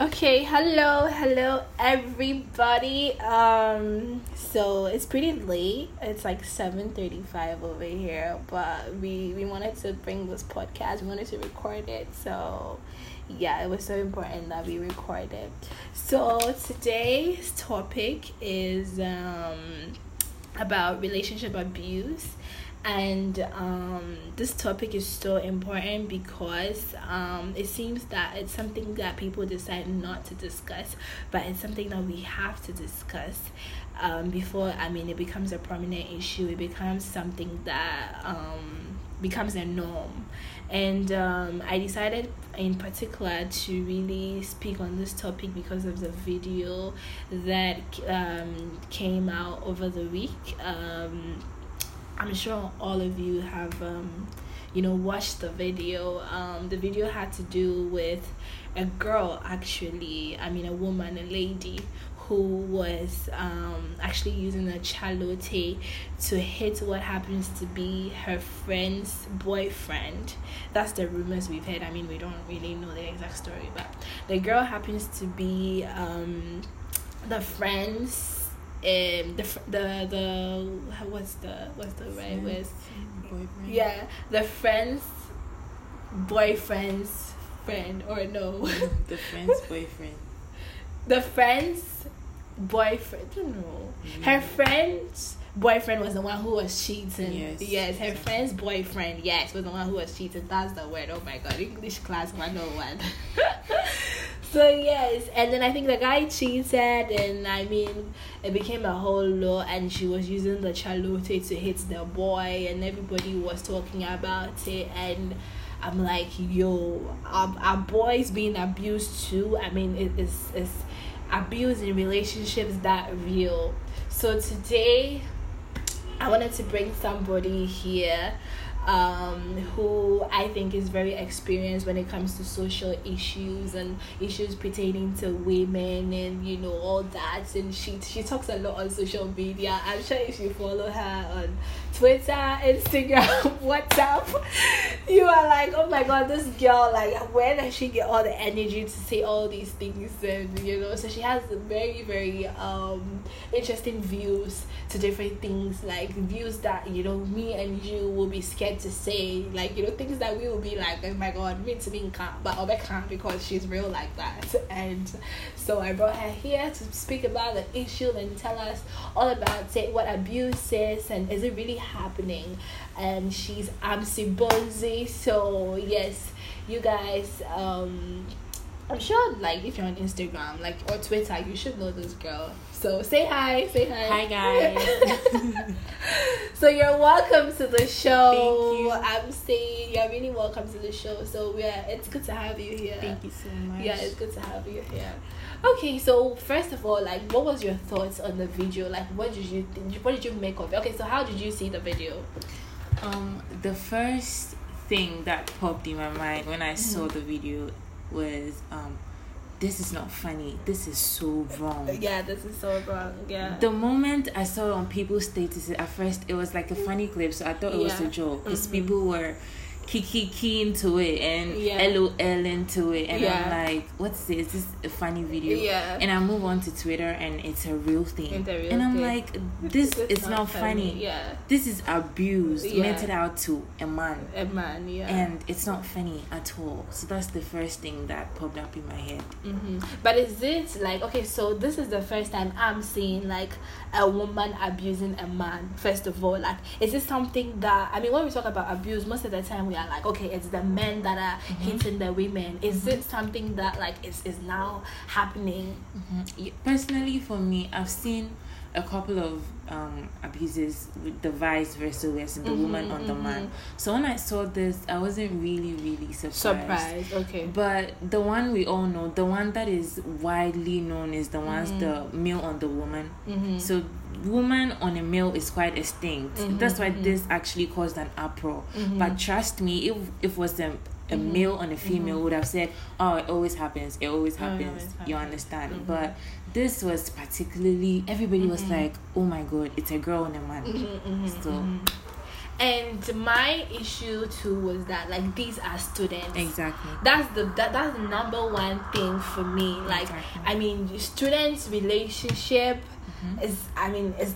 Okay, hello, hello everybody. Um so it's pretty late. It's like 7:35 over here, but we we wanted to bring this podcast. We wanted to record it. So yeah, it was so important that we record it. So today's topic is um about relationship abuse and um, this topic is so important because um, it seems that it's something that people decide not to discuss but it's something that we have to discuss um, before i mean it becomes a prominent issue. It becomes something that um, becomes a norm. And um, i decided in particular to really speak on this topic because of the video that um, came out over the week. Um, I'm sure all of you have, um, you know, watched the video. Um, the video had to do with a girl, actually. I mean, a woman, a lady who was um, actually using a chalote to hit what happens to be her friend's boyfriend. That's the rumors we've heard. I mean, we don't really know the exact story, but the girl happens to be um, the friend's um the the the what's the what's the right word? Yeah the friend's boyfriend's friend or no. The friend's boyfriend. The friend's boyfriend I don't know. Mm. her friend's boyfriend was the one who was cheating. Yes. Yes her friend's boyfriend yes was the one who was cheating. That's the word. Oh my god english class 101 so yes and then i think the guy cheated and i mean it became a whole law and she was using the chalote to hit the boy and everybody was talking about it and i'm like yo are, are boys being abused too? I mean it is is abuse in relationships that real. So today i wanted to bring somebody here um, who I think is very experienced when it comes to social issues and issues pertaining to women and you know all that. And she she talks a lot on social media. I'm sure if you follow her on Twitter, Instagram, WhatsApp, you are like, oh my god, this girl like where does she get all the energy to say all these things? And you know, so she has very very um interesting views to different things, like views that you know me and you will be scared to say, like you know things that we will be like, oh my god, me to be can't, but Obe can't because she's real like that. And so I brought her here to speak about the issue and tell us all about it, what abuse is, and is it really happening? And she's Amsi Bonzi. So yes, you guys um I'm sure, like, if you're on Instagram, like, or Twitter, you should know this girl. So say hi, say hi. Hi, guys. so you're welcome to the show. Thank you. I'm saying you're really welcome to the show. So yeah, it's good to have you here. Thank you so much. Yeah, it's good to have you here. Okay, so first of all, like, what was your thoughts on the video? Like, what did you think? What did you make of it? Okay, so how did you see the video? Um, the first thing that popped in my mind when I mm-hmm. saw the video was um this is not funny. This is so wrong. Yeah, this is so wrong. Yeah. The moment I saw it on people's statuses, at first it was like a funny clip, so I thought it yeah. was a joke because mm-hmm. people were kiki key into it and yeah. lol into it and yeah. i'm like what's this this is this a funny video yeah and i move on to twitter and it's a real thing real and i'm thing. like this is not, not funny. funny. yeah this is abuse yeah. meted out to a man a man yeah and it's not funny at all so that's the first thing that popped up in my head mm-hmm. but is it like okay so this is the first time i'm seeing like a woman abusing a man first of all like is this something that i mean when we talk about abuse most of the time we are like okay it's the men that are mm-hmm. hitting the women is mm-hmm. it something that like is, is now happening mm-hmm. personally for me i've seen a couple of um, abuses with the vice versa with the mm-hmm, woman on the mm-hmm. man. So when I saw this, I wasn't really, really surprised. Surprised, okay. But the one we all know, the one that is widely known is the ones the mm-hmm. male on the woman. Mm-hmm. So woman on a male is quite extinct. Mm-hmm, That's why mm-hmm. this actually caused an uproar. But trust me, if if was a a mm-hmm. male and a female mm-hmm. would have said, "Oh, it always happens. It always happens." Oh, it always happens. You understand? Mm-hmm. But this was particularly everybody was mm-hmm. like, "Oh my god, it's a girl and a man." Mm-hmm, mm-hmm, so, and my issue too was that like these are students exactly that's the that, that's the number one thing for me like exactly. i mean students relationship mm-hmm. is i mean is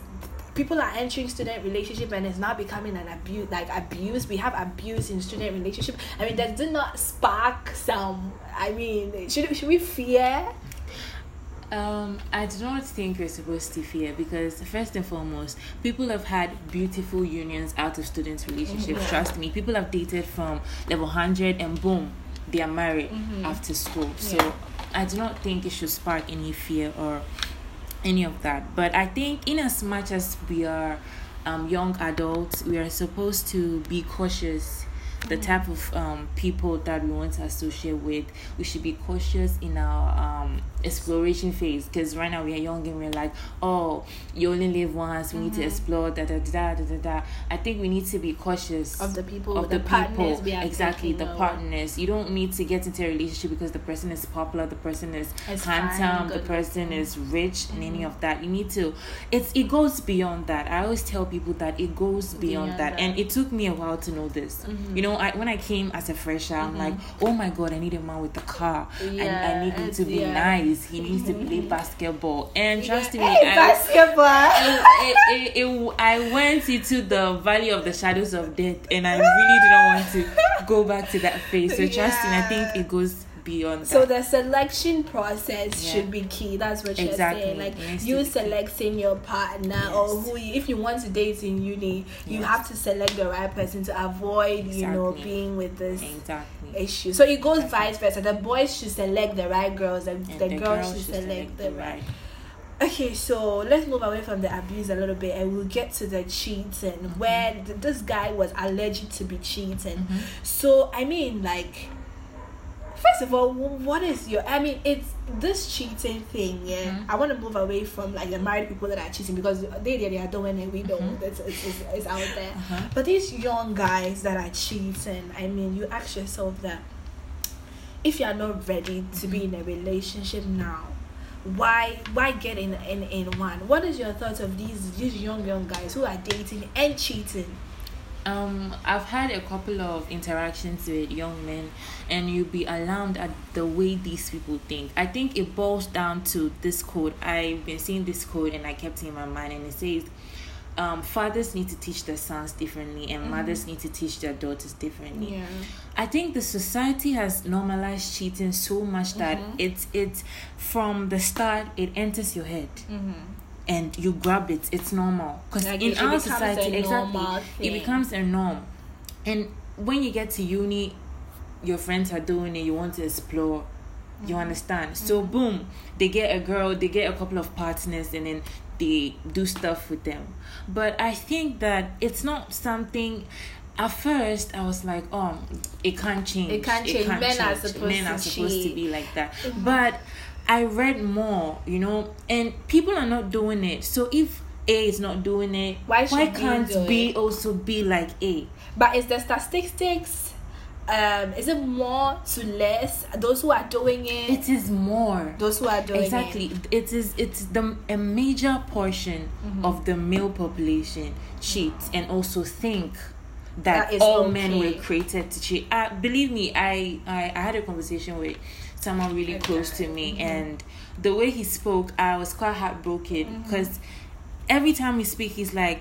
people are entering student relationship and it's not becoming an abuse like abuse we have abuse in student relationship i mean that did not spark some i mean should, should we fear um, I do not think we're supposed to fear because first and foremost, people have had beautiful unions out of students' relationships. Mm-hmm. Trust me, people have dated from level hundred and boom, they are married mm-hmm. after school. So. I do not think it should spark any fear or any of that. But I think, in as much as we are um, young adults, we are supposed to be cautious the type of um, people that we want to associate with. We should be cautious in our um, exploration phase because right now we are young and we're like, oh, you only live once. We mm-hmm. need to mm-hmm. explore. Da da da da da da. I think we need to be cautious of the people, of the, the people. exactly, the partners. You don't need to get into a relationship because the person is popular, the person is it's handsome, the person is rich, mm-hmm. and any mm-hmm. of that. You need to. It's it goes beyond that. I always tell people that it goes beyond, beyond that. that. and it took me a while to know this. Mm-hmm. You know, I when I came as a fresher, I'm like, mm-hmm. oh my god, I need a man with a car. Yeah, I, I need him to be yeah. nice he needs to play basketball. And trust me, hey, I, basketball. It, it, it, I went into the valley of the shadows of death, and I really didn't want to go back to that phase. So trust me, I think it goes beyond so the selection process yeah. should be key that's what you're saying like you selecting your partner yes. or who you, if you want to date in uni yes. you have to select the right person to avoid exactly. you know being with this exactly. issue so it goes exactly. vice versa the boys should select the right girls and, and the, the, girls, should, should select, select, the right, right. Okay, so let's move away from the abuse a little bit and we'll get to the cheating mm-hmm. where th- this guy was alleged to be cheating. Mm-hmm. So, I mean, like, first of all, what is your? I mean, it's this cheating thing. Yeah, mm-hmm. I want to move away from like the married people that are cheating because they they, they are doing it. We don't. Mm-hmm. It's, it's, it's, out there. Uh-huh. But these young guys that are cheating. I mean, you ask yourself that if you are not ready to be in a relationship now why why get in, in in one what is your thoughts of these these young young guys who are dating and cheating um, I've had a couple of interactions with young men, and you'll be alarmed at the way these people think. I think it boils down to this code. I've been seeing this code, and I kept it in my mind, and it says, um, fathers need to teach their sons differently, and mm-hmm. mothers need to teach their daughters differently. Yeah. I think the society has normalized cheating so much that mm-hmm. it's it's from the start it enters your head. Mm-hmm and you grab it it's normal because like in our society exactly it becomes a norm and when you get to uni your friends are doing it you want to explore mm-hmm. you understand mm-hmm. so boom they get a girl they get a couple of partners and then they do stuff with them but i think that it's not something at first I was like, oh, it can't change. It can't change. It can't Men change. are supposed, Men are supposed to be like that. Mm-hmm. But I read more, you know, and people are not doing it. So if A is not doing it, why, why can't B it? also be like A? But is the statistics um is it more to less those who are doing it it is more those who are doing exactly it, exactly it is it's the a major portion mm-hmm. of the male population cheat and also think that, that all okay. men were created to cheat uh, believe me I, I i had a conversation with someone really close to me, mm-hmm. and the way he spoke, I was quite heartbroken because mm-hmm. every time we speak, he's like,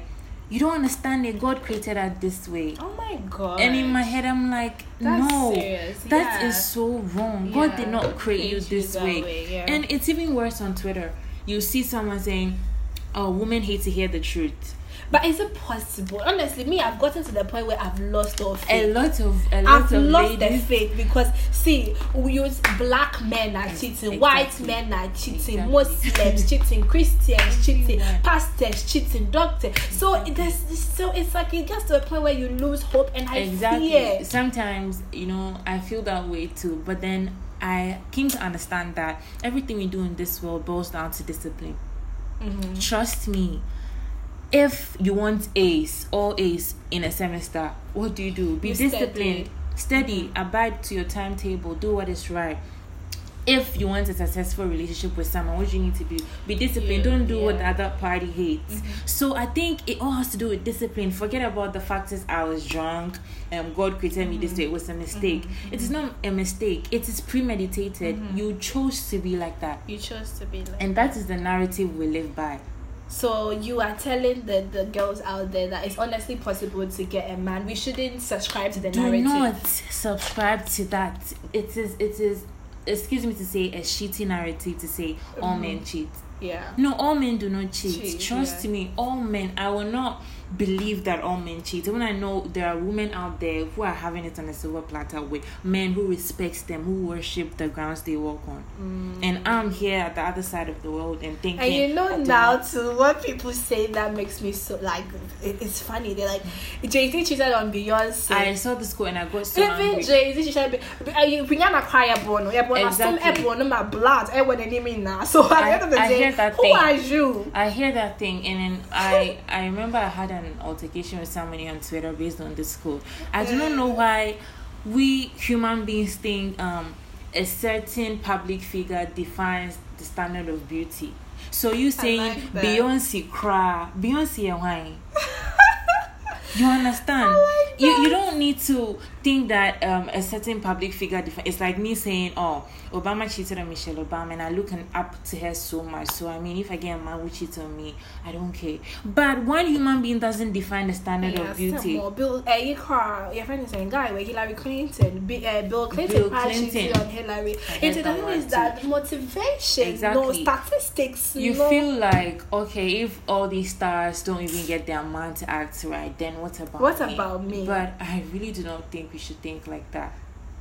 "You don't understand it. God created us this way." Oh my god! And in my head, I'm like, That's "No, serious. that yeah. is so wrong. Yeah. God did not create you this way." way yeah. And it's even worse on Twitter. You see someone saying, "Oh, women hate to hear the truth." But is it possible? Honestly, me, I've gotten to the point where I've lost all faith. A lot of, a lot I've of lost ladies. the faith because see, we use black men are cheating, exactly. white men are cheating, exactly. Muslims cheating, Christians cheating, pastors cheating, doctors. So there's so it's like it gets to a point where you lose hope, and I exactly. fear. Sometimes you know I feel that way too, but then I came to understand that everything we do in this world boils down to discipline. Mm-hmm. Trust me if you want A's, all A's in a semester, what do you do? Be you disciplined, steady, mm-hmm. abide to your timetable, do what is right. if you want a successful relationship with someone, what you need to do? Be disciplined. Don't do yeah. what the other party hates. Mm-hmm. So I think it all has to do with discipline. Forget about the fact that I was drunk. Um, God created me mm-hmm. this way. It was a mistake. Mm-hmm. It is not a mistake. It is premeditated. Mm-hmm. You chose to be like that. You chose to be like. And that is the narrative we live by. So you are telling the, the girls out there that it's honestly possible to get a man. We shouldn't subscribe to the Do narrative. Do not subscribe to that. It is it is excuse me to say a shitty narrative to say all mm-hmm. men cheat. Yeah. No, all men do not cheat. cheat Trust yeah. me, all men. I will not believe that all men cheat. When I know there are women out there who are having it on a silver platter with men who respects them, who worship the grounds they walk on. Mm. And I'm here at the other side of the world and thinking. And you know now too, what people say that makes me so like it, it's funny. They're like Jay Z cheated on Beyonce. I saw the school and I got so Even Jay Z cheated. You bring my choir bono, yeah, but exactly. some my blood. I want to name now. So at the end of the day, who thing. are you? I hear that thing, and then I I remember I had an altercation with somebody on Twitter based on this quote. I do not know why we human beings think um, a certain public figure defines the standard of beauty. So you saying like Beyonce cry, Beyonce wine. you understand? Like you you don't need to think that um, a certain public figure defi- it's like me saying oh obama cheated on michelle obama and i look up to her so much so i mean if i get a man who cheats on me i don't care but one human being doesn't define the standard yeah, of beauty bill uh, your friend is saying guy where hillary clinton B, uh, bill clinton, bill clinton. on hillary it's the thing is that motivation exactly. no statistics you no. feel like okay if all these stars don't even get their man to act right then what about what me? about me but i really do not think we should think like that.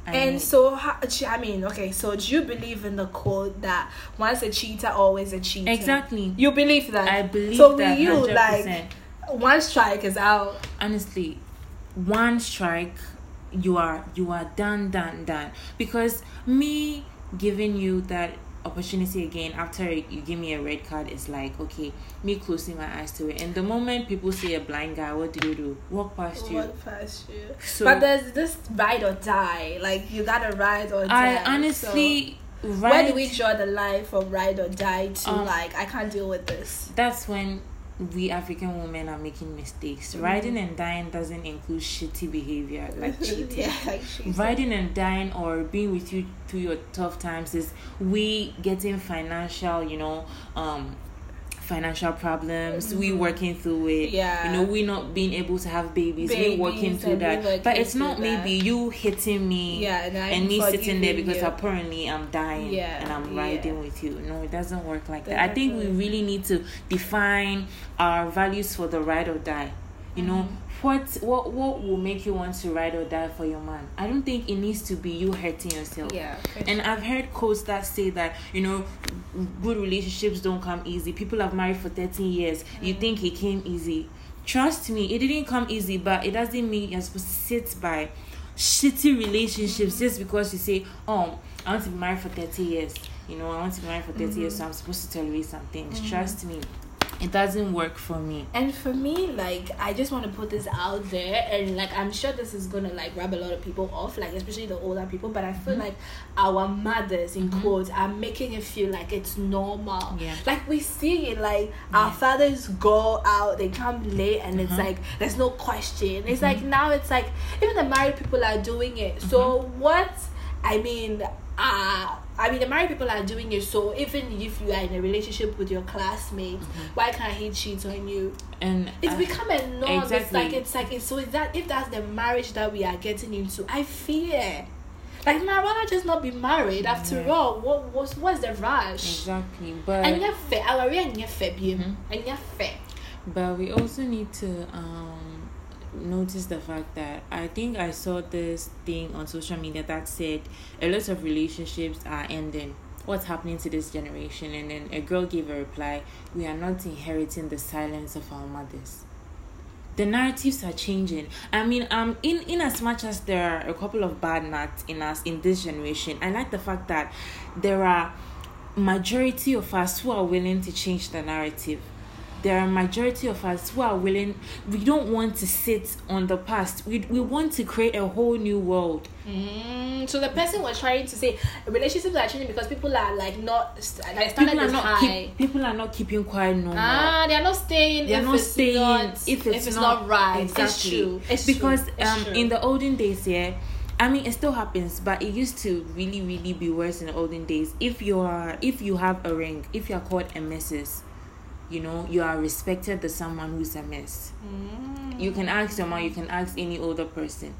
I and mean, so, I mean, okay, so do you believe in the quote that once a cheater, always a cheater? Exactly. You believe that? I believe so that. You, 100%. like, one strike is out. Honestly, one strike, you are you are done, done, done. Because me giving you that opportunity again after you give me a red card is like okay me closing my eyes to it. And the moment people see a blind guy what do you do? Walk past you. Walk past you. So but there's this ride or die. Like you gotta ride or die i honestly so. Where do we draw the line from ride or die to um, like i can't deal with this? that's when we African women are making mistakes. Mm-hmm. Riding and dying doesn't include shitty behavior like cheating. yeah, like Riding and dying or being with you through your tough times is we getting financial, you know, um, financial problems, mm-hmm. we working through it. Yeah. You know, we not being able to have babies, babies we working through that. Working but it's not maybe that. you hitting me yeah, and, and me sitting there because you. apparently I'm dying yeah, and I'm riding yeah. with you. No, it doesn't work like that. I think we really need to define our values for the ride or die. You know, mm-hmm what what what will make you want to ride or die for your man? I don't think it needs to be you hurting yourself. Yeah. And I've heard quotes that say that you know, good relationships don't come easy. People have married for thirteen years. Mm. You think it came easy? Trust me, it didn't come easy, but it doesn't mean you're supposed to sit by shitty relationships just because you say, "Oh, I want to be married for thirty years." You know, I want to be married for 30 mm-hmm. years, so I'm supposed to tolerate some things. Mm-hmm. Trust me it doesn't work for me and for me like i just want to put this out there and like i'm sure this is gonna like rub a lot of people off like especially the older people but i feel mm-hmm. like our mothers in mm-hmm. quotes are making it feel like it's normal yeah like we see it like yeah. our fathers go out they come late and it's uh-huh. like there's no question it's mm-hmm. like now it's like even the married people are doing it so mm-hmm. what i mean uh I mean, the married people are doing it. So even if you are in a relationship with your classmate, mm-hmm. why can't he cheat on you? And it's uh, become a norm. Exactly. It's like it's like it's, so. That if that's the marriage that we are getting into, I fear. Like, I'd rather just not be married. After yeah. all, what what's what's the rush? Exactly, but and you're fair. I and you're fair, and you're fair. But we also need to um notice the fact that I think I saw this thing on social media that said a lot of relationships are ending. What's happening to this generation? And then a girl gave a reply We are not inheriting the silence of our mothers. The narratives are changing. I mean, um, in, in as much as there are a couple of bad nuts in us in this generation, I like the fact that there are majority of us who are willing to change the narrative there are a majority of us who are willing we don't want to sit on the past we, we want to create a whole new world mm, so the person was trying to say relationships are changing because people are like not like people are not keep, people are not keeping quiet no ah they are not staying they are not staying not, if it's, if it's not, not, right exactly. it's true it's because true. um true. in the olden days yeah I mean, it still happens, but it used to really, really be worse in the olden days. If you are, if you have a ring, if you are called a missus, you know, you are respected as someone who's a miss. Mm. You can ask your mom, you can ask any older person.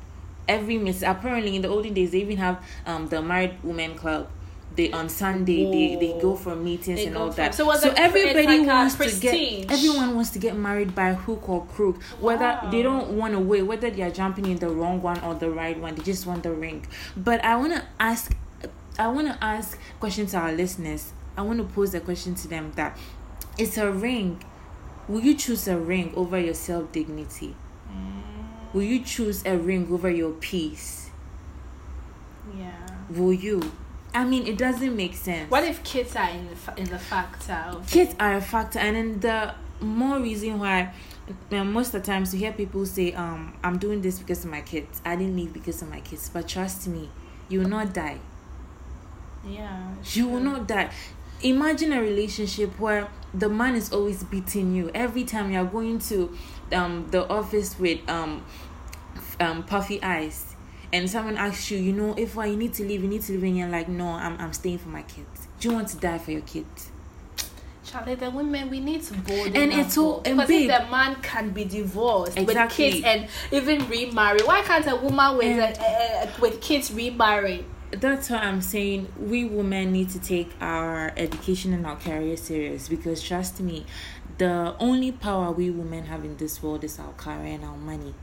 Every miss. Apparently, in the olden days, they even have um the married women club they on Sunday they, they go for meetings they and all that. So, so everybody like wants to get everyone wants to get married by hook or crook. Whether wow. they don't want to wait, whether they are jumping in the wrong one or the right one, they just want the ring. But I wanna ask I wanna ask questions to our listeners. I want to pose a question to them that it's a ring. Will you choose a ring over your self dignity? Mm. Will you choose a ring over your peace? Yeah. Will you? I mean, it doesn't make sense. What if kids are in the in the factor? kids are a factor, and then the more reason why. most of the times you hear people say, um, I'm doing this because of my kids. I didn't leave because of my kids. But trust me, you will not die. Yeah. You will not die. Imagine a relationship where the man is always beating you every time you're going to um the office with um um puffy eyes and someone asks you, you know, if why you need to leave, you need to leave, and you're like, no, I'm I'm staying for my kids. Do you want to die for your kids? Charlie, the women we need to board and it's all and because if the man can be divorced exactly. with kids and even remarry, why can't a woman with a, a, a, with kids remarry? That's why I'm saying we women need to take our education and our career serious because trust me, the only power we women have in this world is our career and our money.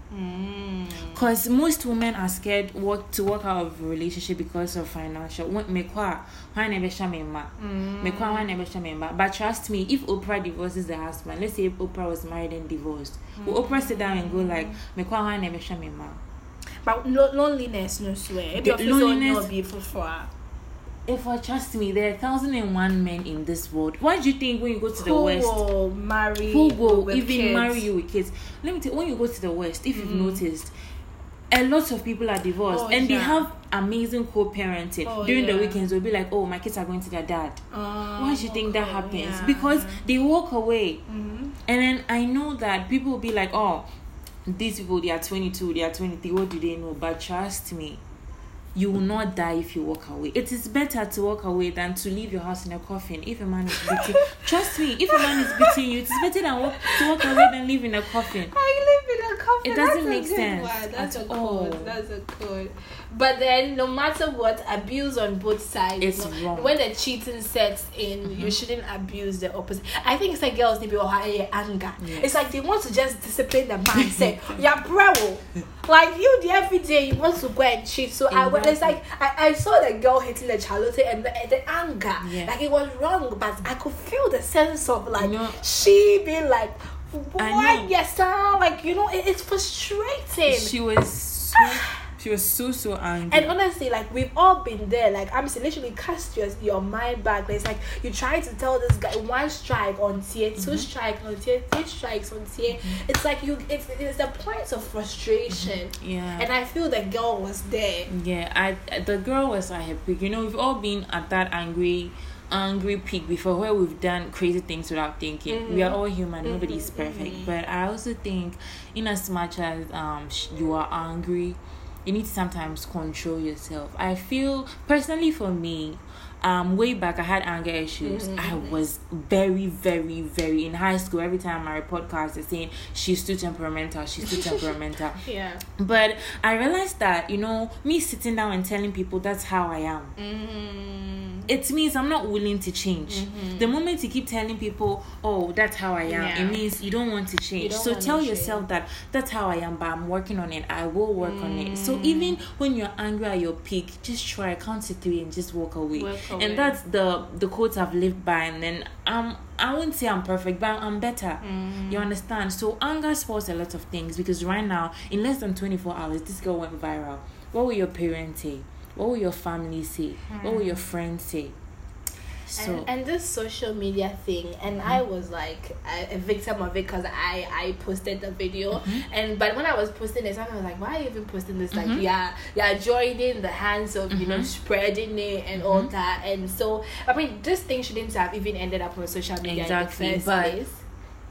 Because mm. most women are scared work to work out of a relationship because of financial. Mm. But trust me, if Oprah divorces the husband, let's say if Oprah was married and divorced, mm. will Oprah sit down and go like, but loneliness, no swear. The loneliness, Not beautiful for her. if I trust me, there are thousand and one men in this world. Why do you think when you go to the who west, will marry, who will even kids? marry you with kids? Let me tell you, when you go to the west, if mm. you've noticed, a lot of people are divorced oh, and yeah. they have amazing co-parenting oh, during yeah. the weekends they'll be like oh my kids are going to their dad uh, why do you think that happens yeah. because they walk away mm-hmm. and then i know that people will be like oh these people they are 22 they are 23 what do they know but trust me you will not die if you walk away. It is better to walk away than to leave your house in a coffin. If a man is beating, trust me, if a man is beating you, it is better than walk, to walk away than live in a coffin. I live in a coffin. It doesn't That's make sense. That's a code. That's a code. But then, no matter what, abuse on both sides. It's you know, wrong. When the cheating sets in, mm-hmm. you shouldn't abuse the opposite. I think it's like girls need to be anger. Yes. It's like they want to just discipline the man. Say, yeah, bro. Like you, the every day you want to go and cheat. So exactly. I, it's like I, I saw the girl hitting the Charlotte and the, the anger. Yeah. Like it was wrong, but I could feel the sense of like she being like, why yes, sir? Like you know, it, it's frustrating. She was. So- she was so so angry. And honestly, like we've all been there. Like I'm saying, literally cast your your mind back. It's like you try to tell this guy one strike on tier, 2 mm-hmm. strikes on tier, three strikes on tier. Mm-hmm. It's like you. It's it's the point of frustration. Mm-hmm. Yeah. And I feel the girl was there. Yeah, I the girl was like happy. You know, we've all been at that angry angry peak before where we've done crazy things without thinking. Mm-hmm. We are all human. Mm-hmm. Nobody's perfect. Mm-hmm. But I also think, in as much as um you are angry you need to sometimes control yourself. I feel personally for me, um way back I had anger issues. Mm-hmm. I was very, very, very in high school. Every time I report cards, they're saying she's too temperamental, she's too temperamental. Yeah. But I realized that, you know, me sitting down and telling people that's how I am. Mm-hmm. It means I'm not willing to change. Mm-hmm. The moment you keep telling people, Oh, that's how I am, yeah. it means you don't want to change. So tell yourself change. that that's how I am, but I'm working on it. I will work on it. So mm. even when you're angry at your peak, just try count to three and just walk away. And that's the the quote I've lived by. And then um, I wouldn't say I'm perfect, but I'm better. Mm. You understand? So anger spoils a lot of things because right now, in less than 24 hours, this girl went viral. What will your parents say? What will your family say? Mm. What will your friends say? So and, and this social media thing, and mm-hmm. I was like a, a, victim of it because I I posted the video, mm-hmm. and but when I was posting this, I was like, why are you even posting this? Like, mm-hmm. yeah, yeah, joining the hands of you know mm-hmm. spreading it and all mm-hmm. that, and so I mean, this thing shouldn't have even ended up on social media exactly, but. Place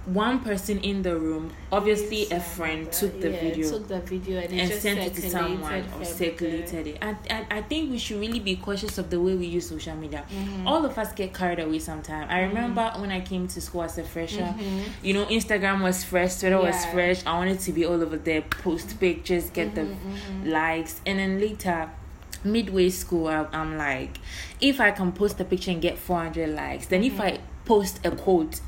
one person in the room, obviously a friend, took the yeah, video, took the video and, and sent it to someone or circulated it. And, and I think we should really be cautious of the way we use social media. Mm-hmm. All of us get carried away sometimes. I remember mm-hmm. when I came to school as a fresher, mm-hmm. you know, Instagram was fresh, Twitter yeah. was fresh. I wanted to be all over there, post pictures, get the mm-hmm, mm-hmm. likes, and then later midway school i'm like if i can post a picture and get 400 likes then if mm-hmm. i post a quote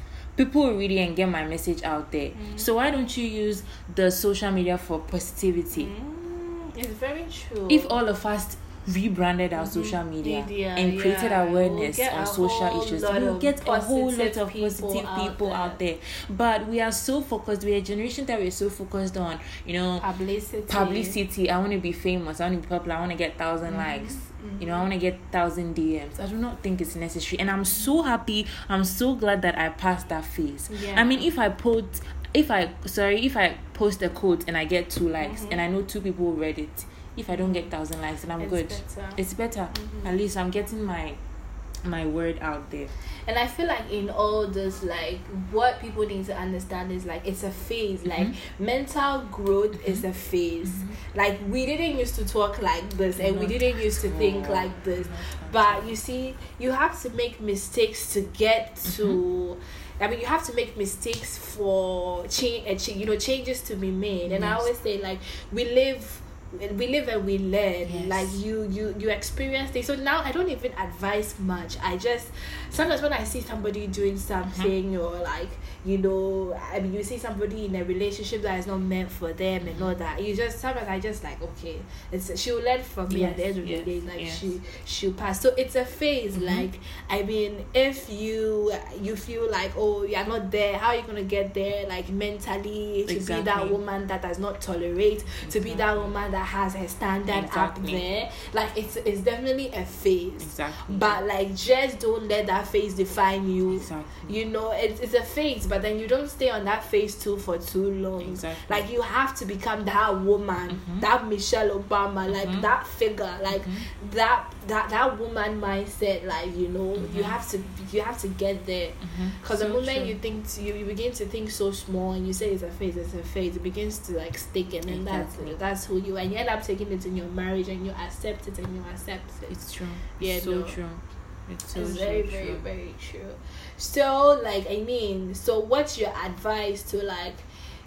people read it and get my message out there. Mm. So why don't you use the social media for positivity? Mm, it's very true. If all of us rebranded our mm-hmm. social media, media and created yeah. awareness we'll on social issues, we'll get a whole lot of positive people, out, out, there. But we are so focused. We're a generation that we're so focused on, you know, publicity. Publicity. I want to be famous. I want to be popular. I want to get 1000 mm-hmm. likes Mm-hmm. You know, I want to get thousand DMs. I do not think it's necessary, and I'm so happy. I'm so glad that I passed that phase. Yeah. I mean, if I put, if I sorry, if I post a quote and I get two likes, mm-hmm. and I know two people read it, if I don't get thousand likes, then I'm it's good. Better. It's better. Mm-hmm. At least I'm getting my my word out there and i feel like in all this like what people need to understand is like it's a phase mm-hmm. like mental growth mm-hmm. is a phase mm-hmm. like we didn't used to talk like this and Not we didn't used to think like this but you see you have to make mistakes to get to mm-hmm. I mean, you have to make mistakes for change, you know, changes to be made. And yes. I always say, like, we live we live and we learn yes. like you you you experience things so now i don't even advise much i just sometimes when i see somebody doing something mm-hmm. or like you know i mean you see somebody in a relationship that is not meant for them and all that you just sometimes i just like okay it's she'll learn from me yes, at the end of yes, the day like she she'll pass so it's a phase mm-hmm. like i mean if you you feel like oh you're not there how are you gonna get there like mentally to exactly. be that woman that does not tolerate exactly. to be that woman that that has her standard exactly. up there. Like it's it's definitely a phase. Exactly. But like just don't let that phase define you. Exactly. You know, it's it's a phase, but then you don't stay on that phase too for too long. Exactly. Like you have to become that woman, mm-hmm. that Michelle Obama, like mm-hmm. that figure, like mm-hmm. that that that woman mindset. Like you know, you mm-hmm. have to you have to get there. Because mm-hmm. so the moment true. you think to, you, you begin to think so small and you say it's a phase, it's a phase, it begins to like stick, and then that's that's who you are and you end up taking it in your marriage and you accept it and you accept it. It's true. Yeah, so no. true. It's so, it's very, so very, true. very true. So, like, I mean, so what's your advice to like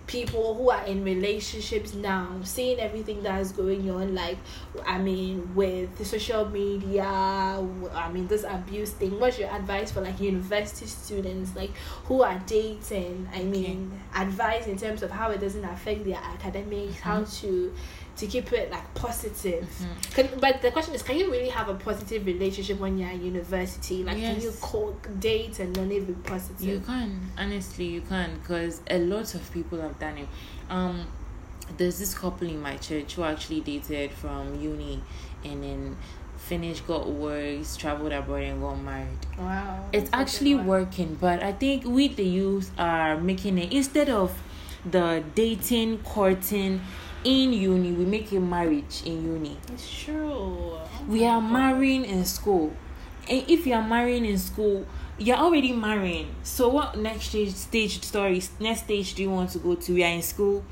people who are in relationships now, seeing everything that's going on? Like, I mean, with the social media, I mean, this abuse thing. What's your advice for like university students, like who are dating? I mean, okay. advice in terms of how it doesn't affect their academics, mm-hmm. how to to keep it like positive. Mm-hmm. Can, but the question is, can you really have a positive relationship when you're at university? Like, yes. can you call, date and not even be positive? You can, honestly, you can, because a lot of people have done it. Um, there's this couple in my church who actually dated from uni, and then finished, got works, traveled abroad, and got married. Wow, it's actually working, but I think we the youth are making it instead of the dating, courting in uni we make a marriage in uni. It's true. We are marrying in school. And if you are marrying in school you're already marrying. So what next stage stage story next stage do you want to go to? We are in school.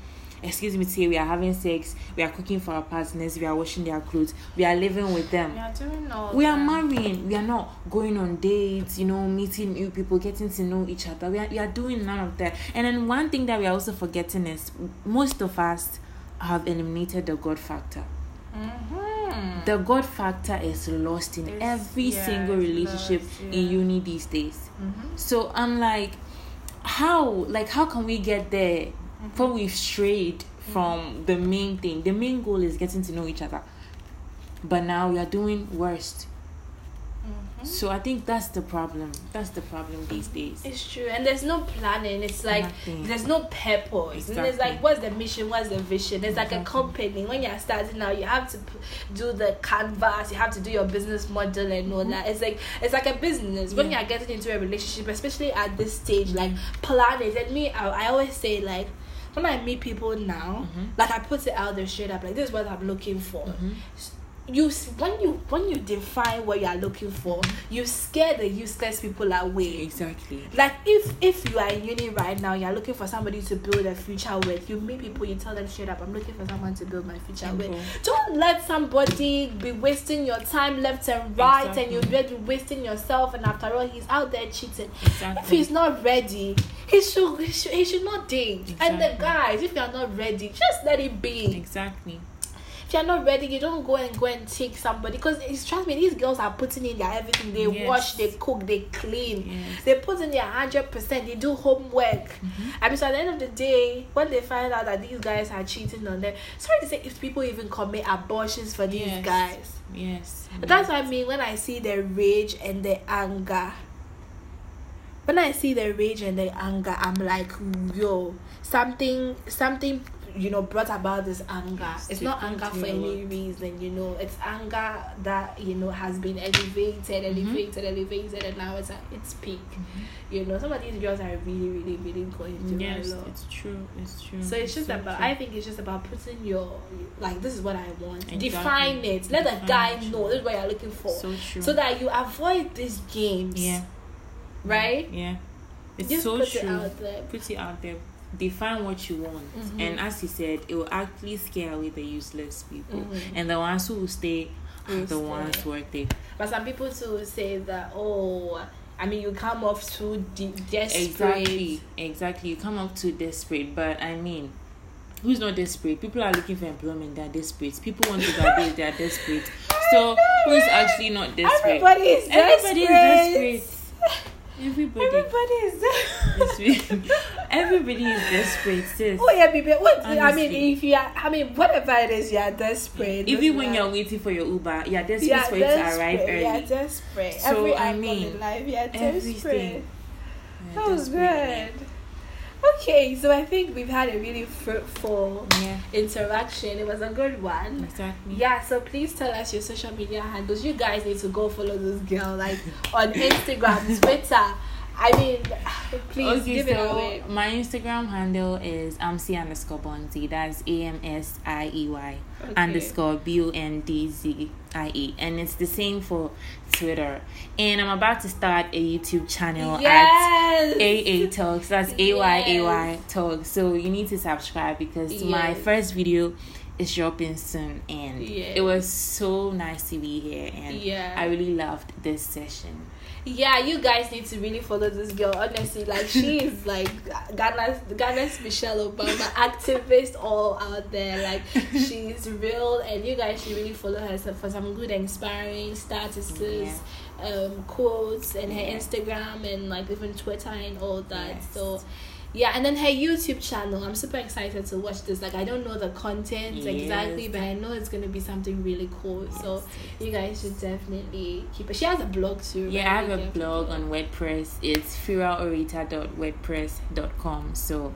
Excuse me to say we are having sex. We are cooking for our partners. We are washing their clothes. We are living with them. We are doing all we are marrying. We are not going on dates you know meeting new people getting to know each other. We are, we are doing none of that. And then one thing that we are also forgetting is most of us have eliminated the God factor. Mm-hmm. The God factor is lost in it's, every yeah, single relationship lost, yeah. in uni these days. Mm-hmm. So I'm like, how? Like, how can we get there when we've strayed from mm-hmm. the main thing? The main goal is getting to know each other. But now we are doing worst. So I think that's the problem. That's the problem these days. It's true, and there's no planning. It's like Nothing. there's no purpose. Exactly. And it's like, what's the mission? What's the vision? It's exactly. like a company. When you're starting out, you have to do the canvas. You have to do your business model and all mm-hmm. that. It's like it's like a business. When yeah. you're getting into a relationship, especially at this stage, like planning. And me, I, I always say like when I meet people now, mm-hmm. like I put it out there straight up, like this is what I'm looking for. Mm-hmm you when you when you define what you are looking for you scare the useless people away exactly like if if you are in uni right now you're looking for somebody to build a future with you meet people you tell them straight up i'm looking for someone to build my future mm-hmm. with don't let somebody be wasting your time left and right exactly. and you're wasting yourself and after all he's out there cheating exactly. if he's not ready he should he should, he should not date exactly. and the guys if you're not ready just let it be exactly if you're not ready, you don't go and go and take somebody because it's trust me, these girls are putting in their everything. They yes. wash, they cook, they clean, yes. they put in their hundred percent. They do homework. Mm-hmm. I mean, so at the end of the day, when they find out that these guys are cheating on them, sorry to say, if people even commit abortions for these yes. guys, yes, that's what I mean when I see the rage and the anger. When I see the rage and the anger, I'm like, yo, something, something you know brought about this anger. Yes, it's not anger for any reason you know. It's anger that you know has been elevated mm-hmm. elevated mm-hmm. elevated and now it's at its peak. Mm-hmm. you know some of these girls are really really really going through yes a lot. it's true it's true so it's just so about true. i think it's just about putting your like this is what i want. Exactly. define it. Let the guy know. This is what you're looking for. So true. So that you avoid these games. Yeah. Right? Yeah. It's just so put true. it out there. put it out there define what you want mm-hmm. and as you said it will actually scare away the useless people mm-hmm. and the ones who will stay are the stay. ones worth it but some people too say that oh I mean, you come off too de- desperate. Exactly, exactly. You come off too desperate, but I mean, who's not desperate? People are looking for employment. They're desperate. People want to graduate. They're desperate. So who's actually not desperate? Everybody is desperate. Everybody is desperate. Everybody. Everybody is desperate. Everybody is desperate, sis. Oh yeah, baby. What Honestly. I mean, if you are, I mean, whatever it is, you are desperate. Even when you're waiting for your Uber, you're desperate you're for desperate. it to arrive early. Yeah, desperate. So Every I mean, in life, you're desperate. Everything. That was good. Okay, so I think we've had a really fruitful yeah. interaction. It was a good one. Exactly. Yeah, so please tell us your social media handles. You guys need to go follow this girl, like on Instagram, Twitter. I mean, please okay, give so it away. My Instagram handle is amsi underscore bonzi. That's A M S I E Y okay. underscore B O N D Z I E. And it's the same for Twitter. And I'm about to start a YouTube channel yes! at AA Talks. That's A Y A Y Talks. So you need to subscribe because yes. my first video is dropping soon and yes. it was so nice to be here and yeah. I really loved this session yeah, you guys need to really follow this girl. Honestly, like she is like Ghana's Ghana's Michelle Obama activist all out there. Like she's real, and you guys should really follow her for some good inspiring statuses. Yeah. Um, quotes and her Instagram and like even Twitter and all that. Yes. So yeah and then her youtube channel i'm super excited to watch this like i don't know the content yes. exactly but i know it's going to be something really cool yes. so you guys should definitely keep it she has a blog too yeah right? i have a blog on wordpress it's firaorita.wordpress.com so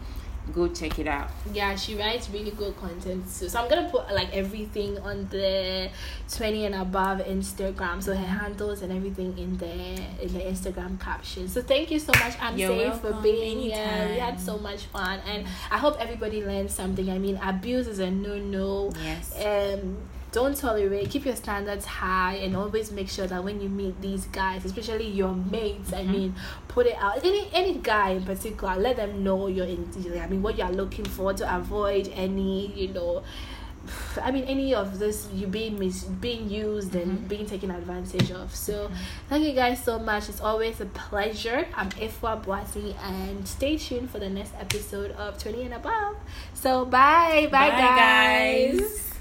go check it out. Yeah, she writes really good content too. So I'm gonna put like everything on the twenty and above Instagram. So her handles and everything in there in the Instagram caption. So thank you so much, I'm safe for being here. We had so much fun and I hope everybody learned something. I mean abuse is a no no. Yes. Um don't tolerate keep your standards high and always make sure that when you meet these guys especially your mates mm-hmm. i mean put it out any any guy in particular let them know you're in i mean what you're looking for to avoid any you know I mean, any of this you being mis- being used and mm-hmm. being taken advantage of. So, mm-hmm. thank you guys so much. It's always a pleasure. I'm Ifwa Boasi, and stay tuned for the next episode of Twenty and Above. So, bye, bye, bye guys. guys.